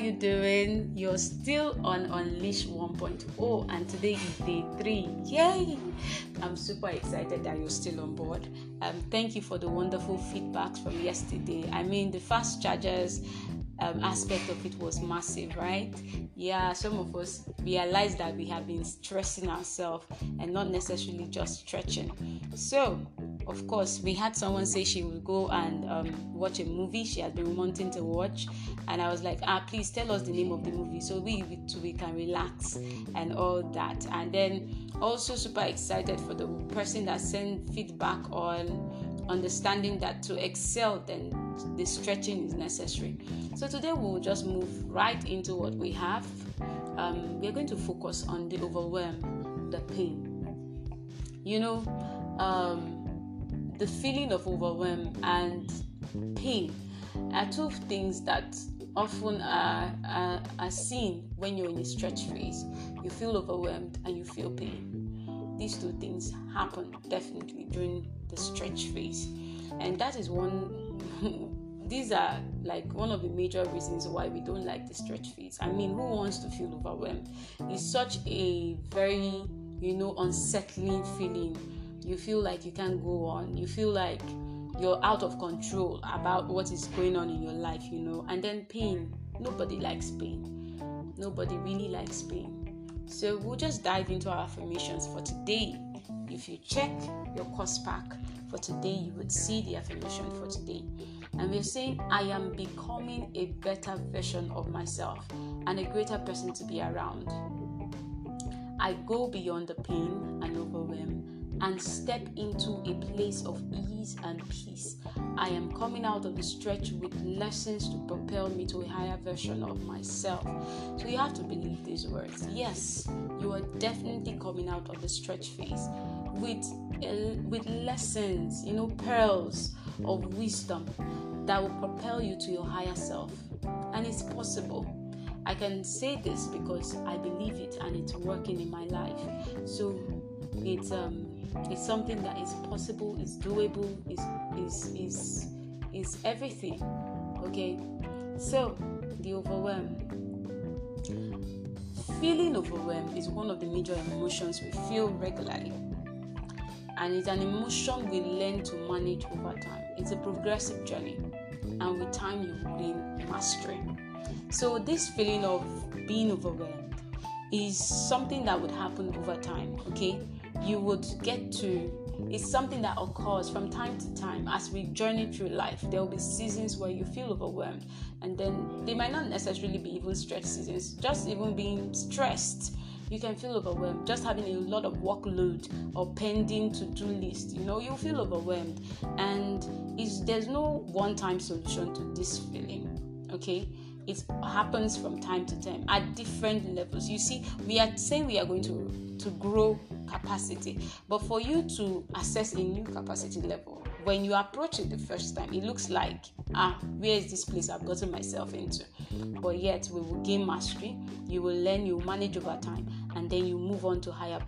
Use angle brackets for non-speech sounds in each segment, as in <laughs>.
you doing? You're still on Unleash 1.0 and today is day 3. Yay! I'm super excited that you're still on board. Um, thank you for the wonderful feedbacks from yesterday. I mean, the fast chargers um, aspect of it was massive, right? Yeah, some of us realized that we have been stressing ourselves and not necessarily just stretching. So, of course, we had someone say she would go and um, watch a movie she had been wanting to watch, and I was like, ah, please tell us the name of the movie so we we, we can relax and all that. And then also super excited for the person that sent feedback on understanding that to excel, then the stretching is necessary. So today we'll just move right into what we have. Um, we're going to focus on the overwhelm, the pain. You know, um, the feeling of overwhelm and pain are two things that often are, are, are seen when you're in a stretch phase. You feel overwhelmed and you feel pain. These two things happen definitely during the stretch phase, and that is one <laughs> these are like one of the major reasons why we don't like the stretch phase. I mean, who wants to feel overwhelmed? It's such a very, you know, unsettling feeling. You feel like you can't go on. You feel like you're out of control about what is going on in your life, you know. And then pain. Nobody likes pain. Nobody really likes pain. So we'll just dive into our affirmations for today. If you check your course pack for today, you would see the affirmation for today. And we're saying, I am becoming a better version of myself and a greater person to be around. I go beyond the pain and overwhelm and step into a place of ease and peace. I am coming out of the stretch with lessons to propel me to a higher version of myself. So you have to believe these words. Yes, you are definitely coming out of the stretch phase with uh, with lessons, you know, pearls of wisdom that will propel you to your higher self. And it's possible. I can say this because I believe it and it's working in my life. So it's um it's something that is possible, is doable, is is is is everything. Okay? So the overwhelm. Feeling overwhelmed is one of the major emotions we feel regularly and it's an emotion we learn to manage over time. It's a progressive journey, and with time, you gain mastery. So, this feeling of being overwhelmed is something that would happen over time, okay? You would get to it's something that occurs from time to time. As we journey through life. There will be seasons where you feel overwhelmed, and then they might not necessarily be even stress seasons, just even being stressed you can feel overwhelmed. Just having a lot of workload or pending to-do list you know you feel overwhelmed. And there's no one-time solution to this feeling okay it happens from time to time at different levels. You see we are saying we are going to to grow capacity but for you to assess a new capacity level when you approach it the first time it looks like ah where is this place i've gotten myself into? But yet we will gain mastery you will learn you will manage over time and then you move on to higher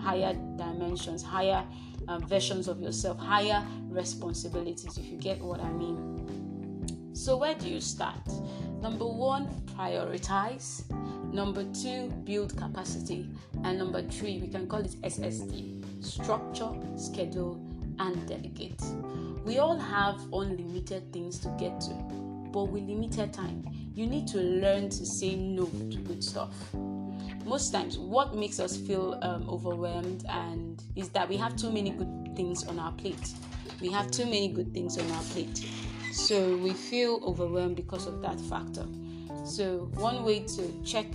higher dimensions higher uh, versions of yourself higher responsibilities if you get what i mean. So where do you start number one prioritize. Number two build capacity. And number three we can call it ssd structure schedule and delegate. We all have unlimited things to get to but with limited time you need to learn to say no to good stuff. Most times what makes us feel um, overwhelmed and is that we have too many good things on our plate. We have too many good things on our plate so we feel overwhelmed because of that factor so one way to check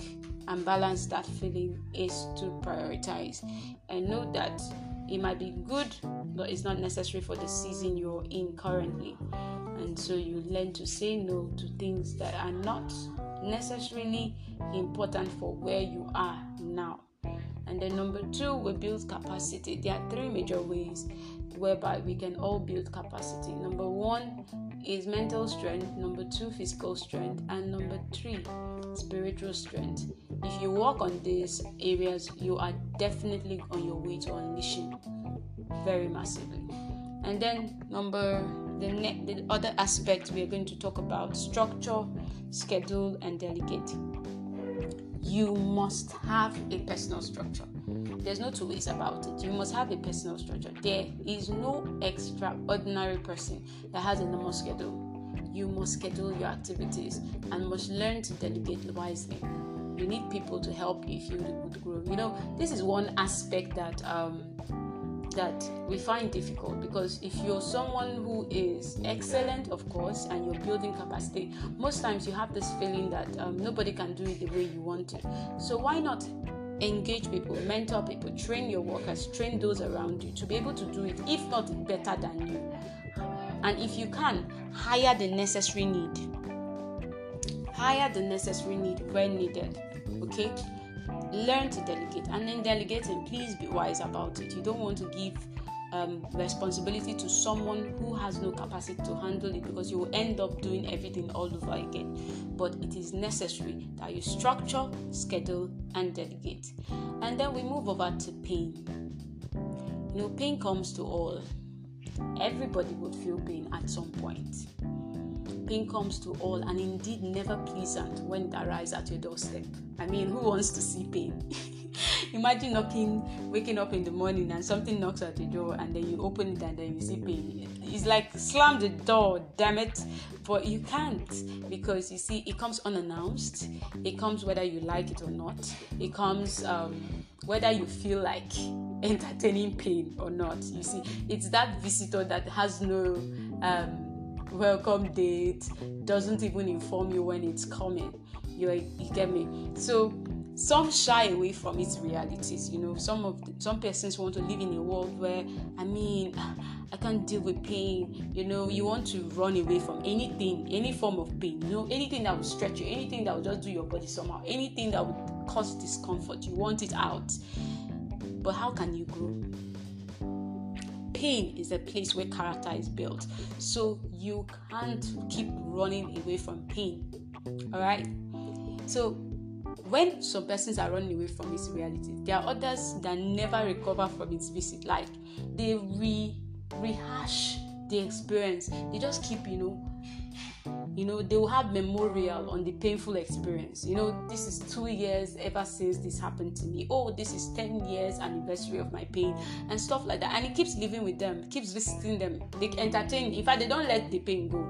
and balance that feeling is to prioritize and know that it might be good but it's not necessary for the season you're in currently and so you learn to say no to things that are not necessarily important for where you are now. And then number two, we build capacity. There are three major ways whereby we can all build capacity. Number one is mental strength, number two, physical strength, and number three, spiritual strength. If you work on these areas, you are definitely on your way to unleashing very massively. And then number the, ne- the other aspect we are going to talk about structure, schedule, and delegate. You must have a personal structure. There's no two ways about it. You must have a personal structure. There is no extraordinary person that has a normal schedule. You must schedule your activities and must learn to delegate wisely. You need people to help you if you would grow. You know, this is one aspect that um, that we find difficult because if you're someone who is excellent, of course, and you're building capacity, most times you have this feeling that um, nobody can do it the way you want to. So why not engage people, mentor people, train your workers, train those around you to be able to do it, if not better than you. And if you can, hire the necessary need. Hire the necessary need when needed. Okay? Learn to delegate. And in delegating, please be wise about it. You don't want to give um, responsibility to someone who has no capacity to handle it because you will end up doing everything all over again. But it is necessary that you structure, schedule, and delegate. And then we move over to pain. You know, pain comes to all. Everybody would feel pain at some point. Pain comes to all and indeed never pleasant when it arrives at your doorstep. I mean, who wants to see pain? <laughs> Imagine knocking, waking up in the morning and something knocks at your door and then you open it and then you see pain. It's like slam the door, damn it. But you can't because you see, it comes unannounced. It comes whether you like it or not. It comes um, whether you feel like <laughs> entertaining pain or not. You see, it's that visitor that has no um, welcome date, doesn't even inform you when it's coming. You, you get me? So some shy away from its realities. You know, some of the, some persons want to live in a world where I mean. I can't deal with pain. You know, you want to run away from anything, any form of pain. You know, anything that will stretch you, anything that will just do your body somehow, anything that would cause discomfort. You want it out. But how can you grow? Pain is a place where character is built. So you can't keep running away from pain. Alright? So when some persons are running away from its reality, there are others that never recover from its visit. Like they re rehash the experience. They just keep, you know, you know they will have memorial on the painful experience. You know this is two years ever since this happened to me. Oh this is 10 years anniversary of my pain and stuff like that. And it keeps living with them keeps visiting them. They entertain in fact they don't let the pain go.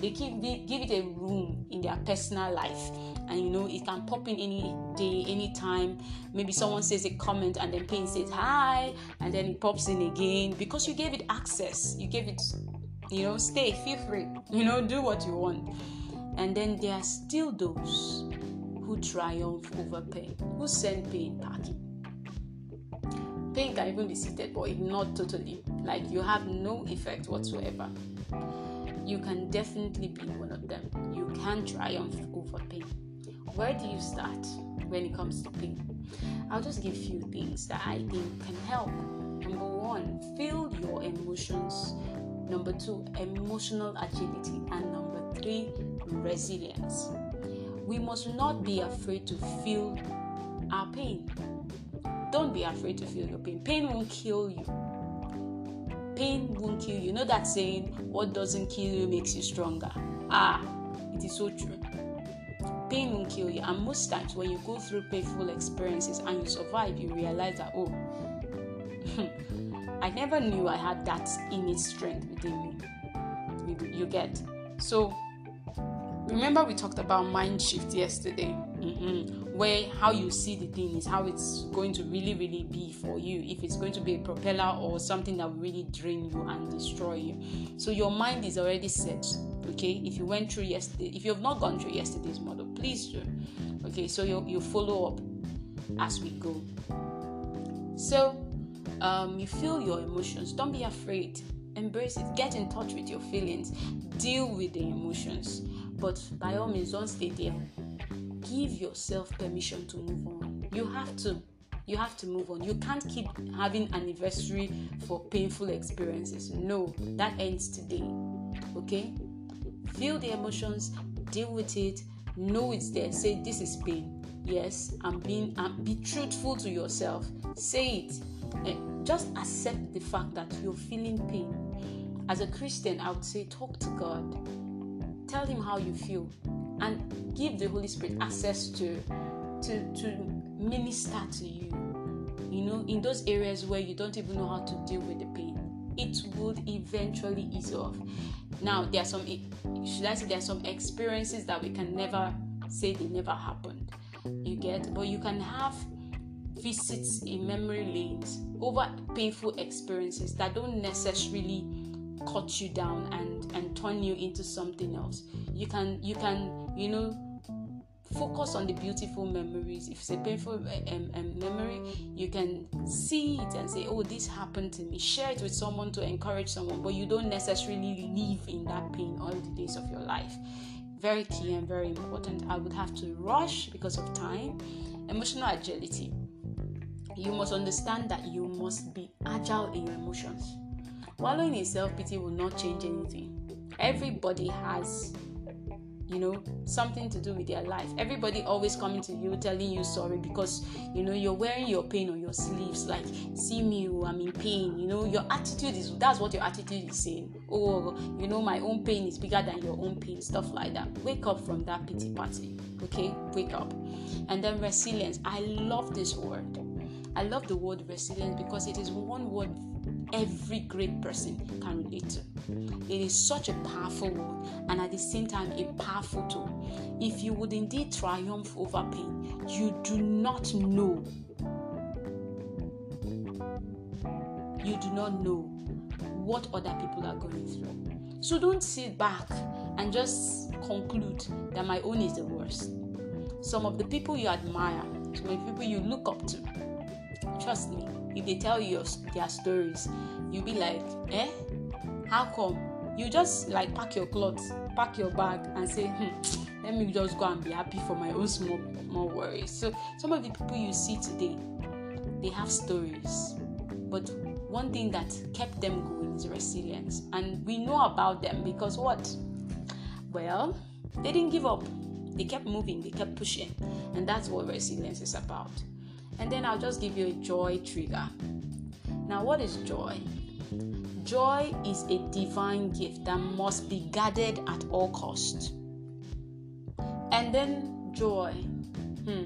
They keep they give it a room in their personal life. And you know it can pop in any day anytime maybe someone says a comment and then pain says hi and then it pops in again. Because you gave it access. You gave it you know stay feel free. You know do what you want. And then there are still those who triumph over pain who send pain packing. Pain can even be seated but not totally. Like you have no effect whatsoever. You can definitely be one of them. You can triumph over pain. Where do you start when it comes to pain? I'll just give you things that i think can help. Number one feel your emotions Number two, emotional agility. And number three, resilience. We must not be afraid to feel our pain. Don't be afraid to feel your pain. Pain won't kill you. Pain won't kill you. You know that saying, what doesn't kill you makes you stronger. Ah, it is so true. Pain won't kill you. And most times, when you go through painful experiences and you survive, you realize that, oh, <laughs> I never knew I had that innate strength within me. You, you get so. Remember we talked about mind shift yesterday, mm-hmm. where how you see the thing is how it's going to really, really be for you. If it's going to be a propeller or something that will really drain you and destroy you. So your mind is already set. Okay, if you went through yesterday, if you have not gone through yesterday's model, please do. Okay, so you you follow up as we go. So um, you feel your emotions, don't be afraid. Embrace it. Get in touch with your feelings. Deal with the emotions. But by all means, don't stay there. Give yourself permission to move on. You have to. You have to move on. You can't keep having anniversary for painful experiences. No, that ends today. Okay? Feel the emotions, deal with it, know it's there. Say, This is pain. Yes, I'm being, be truthful to yourself. Say it just accept the fact that you're feeling pain as a Christian, I would say talk to God. Tell him how you feel and give the Holy Spirit access to to to minister to you. You know, in those areas where you don't even know how to deal with the pain. It would eventually ease off. Now, there are some should I say there are some experiences that we can never say they never happened. You get, but you can have visits in memory lanes over painful experiences that don't necessarily cut you down and and turn you into something else. You can you can you know focus on the beautiful memories. If it's a painful um, um, memory you can see it and say oh this happened to me. Share it with someone to encourage someone but you don't necessarily live in that pain all the days of your life. Very key and very important. I would have to rush because of time. Emotional agility you must understand that you must be agile in your emotions. Wallowing in self pity will not change anything. Everybody has, you know, something to do with their life. Everybody always coming to you telling you sorry because you know you're wearing your pain on your sleeves. Like, see me, oh, I'm in pain. You know, your attitude is that's what your attitude is saying. Oh, you know, my own pain is bigger than your own pain. Stuff like that. Wake up from that pity party. Okay, wake up. And then resilience. I love this word I love the word resilience because it is one word every great person can relate to. It is such a powerful word and at the same time a powerful tool. If you would indeed triumph over pain, you do not know. You do not know what other people are going through. So don't sit back and just conclude that my own is the worst. Some of the people you admire, some of the people you look up to, Trust me, if they tell you their stories, you'll be like, eh? How come? You just like pack your clothes, pack your bag, and say, hmm, let me just go and be happy for my own small, small worries. So, some of the people you see today, they have stories, but one thing that kept them going is resilience, and we know about them because what? Well, they didn't give up. They kept moving, they kept pushing, and that's what resilience is about and then I'll just give you a joy trigger. Now, what is joy? Joy is a divine gift that must be guarded at all cost. And then joy. Hmm.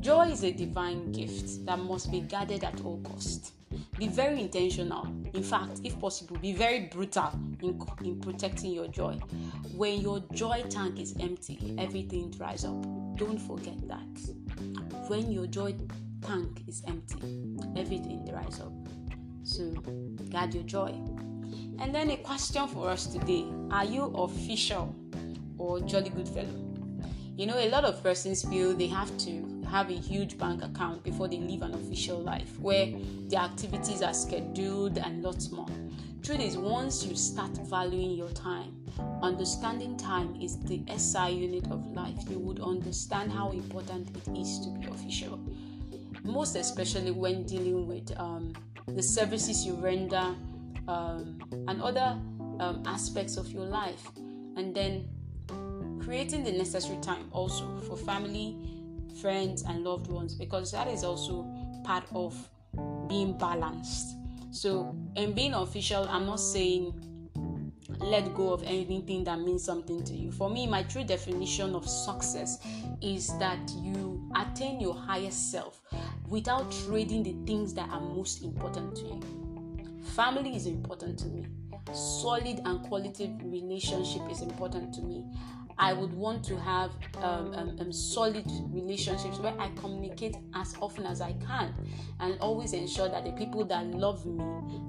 Joy is a divine gift that must be guarded at all cost. Be very intentional. In fact, if possible, be very brutal in, in protecting your joy. When your joy tank is empty, everything dries up. Don't forget that. When your joy tank is empty, everything dries up. So, guard your joy. And then a question for us today Are you official or jolly good fellow? You know, a lot of persons feel they have to have a huge bank account before they live an official life where their activities are scheduled and lots more. Truth is, once you start valuing your time, understanding time is the SI unit of life, you would understand how important it is to be official most especially when dealing with um, the services you render um, and other um, aspects of your life. And then creating the necessary time also for family, friends, and loved ones because that is also part of being balanced. So, in being official, I'm not saying let go of anything that means something to you. For me, my true definition of success is that you attain your highest self without trading the things that are most important to you. Family is important to me. Solid and quality relationship is important to me. I would want to have um, um, um, solid relationships where I communicate as often as I can and always ensure that the people that love me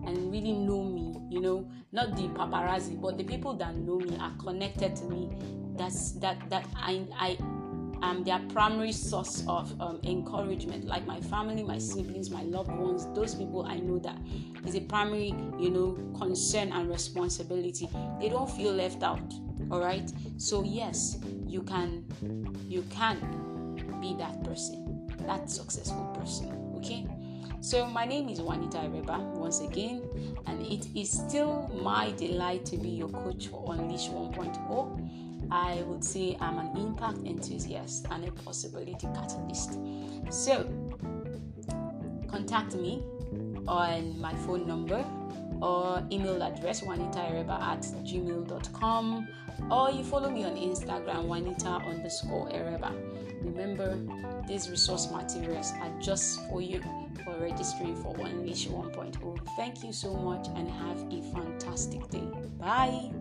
and really know me, you know, not the paparazzi, but the people that know me are connected to me. That's that that I I am their primary source of um, encouragement. Like my family, my siblings, my loved ones, those people I know that is a primary, you know, concern and responsibility. They don't feel left out all right so yes you can you can be that person that successful person okay so my name is Juanita Reba once again and it is still my delight to be your coach for Unleash 1.0 I would say I'm an impact enthusiast and a possibility catalyst so contact me on my phone number or email address wanitaereba at gmail.com or you follow me on Instagram wanita underscore ereba. Remember, these resource materials are just for you for registering for One Unleash 1.0. Thank you so much and have a fantastic day. Bye.